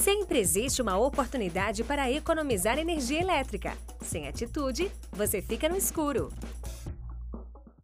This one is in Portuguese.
Sempre existe uma oportunidade para economizar energia elétrica. Sem atitude, você fica no escuro.